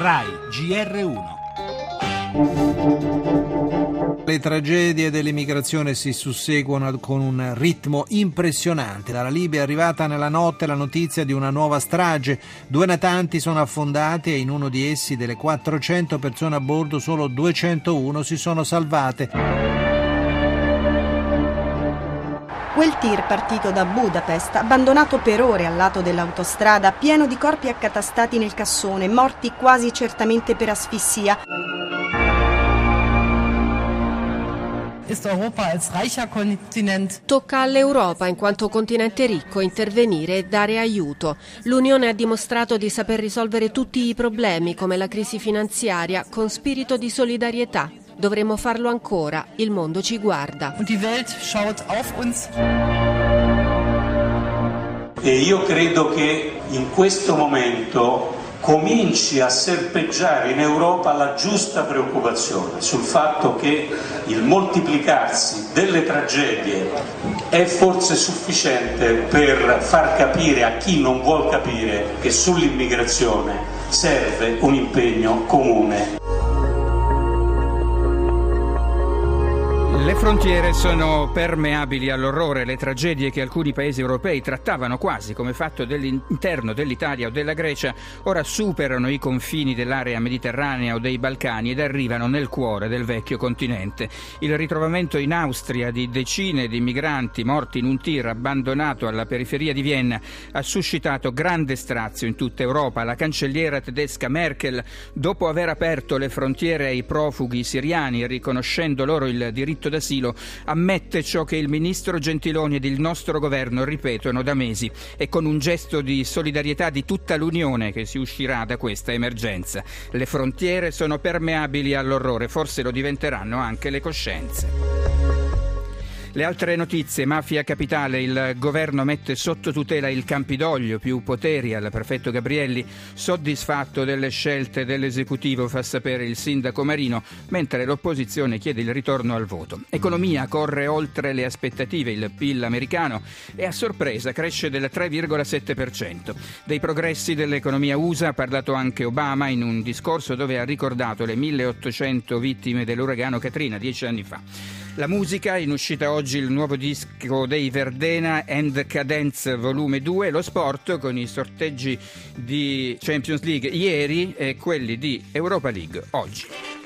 RAI GR1 le tragedie dell'immigrazione si susseguono con un ritmo impressionante. Dalla Libia è arrivata nella notte la notizia di una nuova strage. Due natanti sono affondati e in uno di essi, delle 400 persone a bordo, solo 201 si sono salvate. Quel tir partito da Budapest, abbandonato per ore al lato dell'autostrada, pieno di corpi accatastati nel cassone, morti quasi certamente per asfissia. Tocca all'Europa, in quanto continente ricco, intervenire e dare aiuto. L'Unione ha dimostrato di saper risolvere tutti i problemi, come la crisi finanziaria, con spirito di solidarietà. Dovremmo farlo ancora, il mondo ci guarda. E io credo che in questo momento cominci a serpeggiare in Europa la giusta preoccupazione sul fatto che il moltiplicarsi delle tragedie è forse sufficiente per far capire a chi non vuol capire che sull'immigrazione serve un impegno comune. Le frontiere sono permeabili all'orrore, le tragedie che alcuni paesi europei trattavano quasi come fatto dell'interno dell'Italia o della Grecia, ora superano i confini dell'area mediterranea o dei Balcani ed arrivano nel cuore del vecchio continente. Il ritrovamento in Austria di decine di migranti morti in un tir abbandonato alla periferia di Vienna ha suscitato grande strazio in tutta Europa. La cancelliera tedesca Merkel, dopo aver aperto le frontiere ai profughi siriani, riconoscendo loro il diritto da d'asilo ammette ciò che il ministro Gentiloni ed il nostro governo ripetono da mesi e con un gesto di solidarietà di tutta l'Unione che si uscirà da questa emergenza. Le frontiere sono permeabili all'orrore, forse lo diventeranno anche le coscienze. Le altre notizie, mafia capitale, il governo mette sotto tutela il Campidoglio, più poteri al prefetto Gabrielli, soddisfatto delle scelte dell'esecutivo, fa sapere il sindaco Marino, mentre l'opposizione chiede il ritorno al voto. Economia. Corre oltre le aspettative, il PIL americano e a sorpresa. Cresce del 3,7%. Dei progressi dell'economia USA ha parlato anche Obama in un discorso dove ha ricordato le 1800 vittime dell'uragano Katrina dieci anni fa. La musica, in uscita oggi il nuovo disco dei Verdena and Cadence volume 2, lo sport con i sorteggi di Champions League ieri e quelli di Europa League oggi.